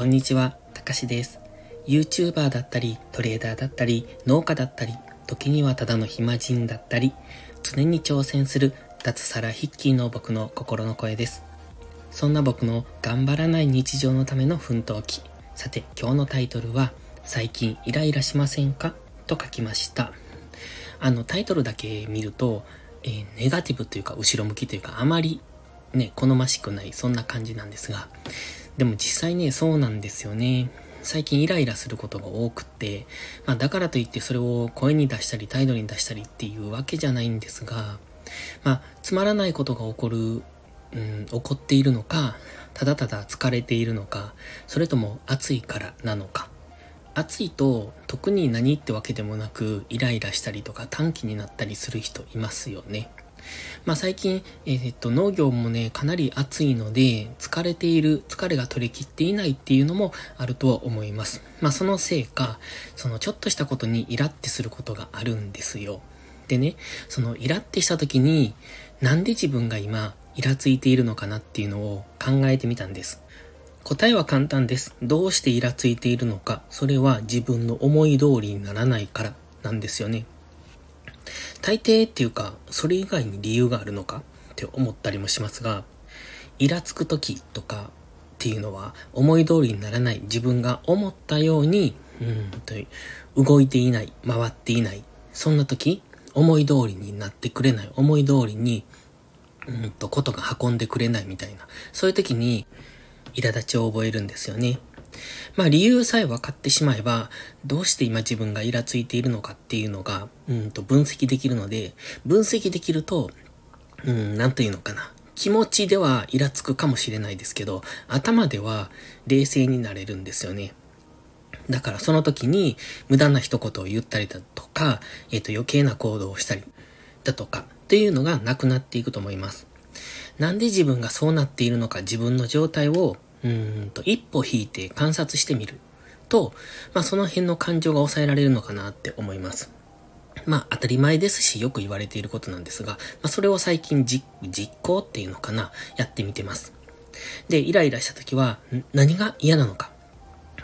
こんにちは、たかしです。YouTuber だったり、トレーダーだったり、農家だったり、時にはただの暇人だったり、常に挑戦する脱サラヒッキーの僕の心の声です。そんな僕の頑張らない日常のための奮闘記。さて、今日のタイトルは、最近イライラしませんか？と書きました。あの、タイトルだけ見ると、えー、ネガティブというか、後ろ向きというか、あまりね、好ましくない、そんな感じなんですが、でも実際ね、そうなんですよね。最近イライラすることが多くって、まあだからといってそれを声に出したり態度に出したりっていうわけじゃないんですが、まあつまらないことが起こる、うん、起こっているのか、ただただ疲れているのか、それとも暑いからなのか。暑いと特に何ってわけでもなくイライラしたりとか短気になったりする人いますよね。まあ最近、えー、っと、農業もね、かなり暑いので、疲れている、疲れが取り切っていないっていうのもあるとは思います。まあそのせいか、そのちょっとしたことにイラってすることがあるんですよ。でね、そのイラってした時に、なんで自分が今、イラついているのかなっていうのを考えてみたんです。答えは簡単です。どうしてイラついているのか、それは自分の思い通りにならないからなんですよね。大抵っていうか、それ以外に理由があるのかって思ったりもしますが、イラつく時とかっていうのは思い通りにならない自分が思ったように、うんと、動いていない、回っていない。そんな時、思い通りになってくれない、思い通りに、うんと、ことが運んでくれないみたいな。そういう時に、苛立ちを覚えるんですよね。まあ理由さえ分かってしまえば、どうして今自分がイラついているのかっていうのが、うんと分析できるので、分析できると、うん、なんというのかな。気持ちではイラつくかもしれないですけど、頭では冷静になれるんですよね。だからその時に無駄な一言を言ったりだとか、えっ、ー、と余計な行動をしたりだとかっていうのがなくなっていくと思います。なんで自分がそうなっているのか自分の状態をうんと、一歩引いて観察してみると、まあその辺の感情が抑えられるのかなって思います。まあ当たり前ですしよく言われていることなんですが、まあそれを最近実行っていうのかな、やってみてます。で、イライラした時は何が嫌なのか。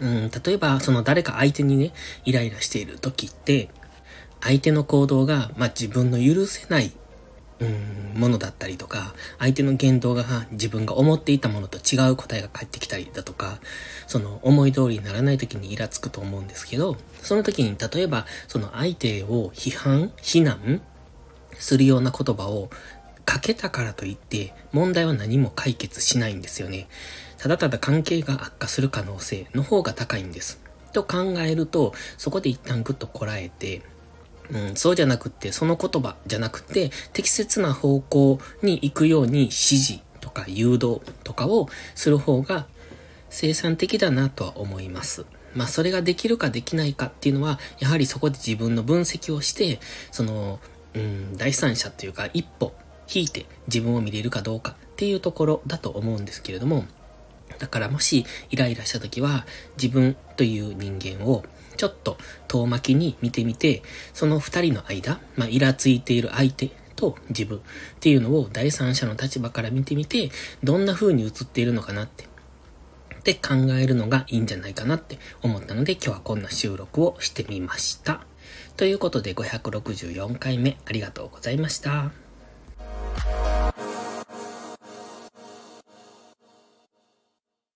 うん、例えばその誰か相手にね、イライラしている時って、相手の行動が、まあ自分の許せないうん、ものだったりとか、相手の言動が自分が思っていたものと違う答えが返ってきたりだとか、その思い通りにならない時にイラつくと思うんですけど、その時に例えばその相手を批判、非難するような言葉をかけたからといって問題は何も解決しないんですよね。ただただ関係が悪化する可能性の方が高いんです。と考えると、そこで一旦ぐっとこらえて、うん、そうじゃなくって、その言葉じゃなくて、適切な方向に行くように指示とか誘導とかをする方が生産的だなとは思います。まあ、それができるかできないかっていうのは、やはりそこで自分の分析をして、その、うん、第三者というか、一歩引いて自分を見れるかどうかっていうところだと思うんですけれども、だからもしイライラした時は、自分という人間をちょっと遠巻きに見てみて、その二人の間、まあ、イラついている相手と自分っていうのを第三者の立場から見てみて、どんな風に映っているのかなって、って考えるのがいいんじゃないかなって思ったので今日はこんな収録をしてみました。ということで564回目ありがとうございました。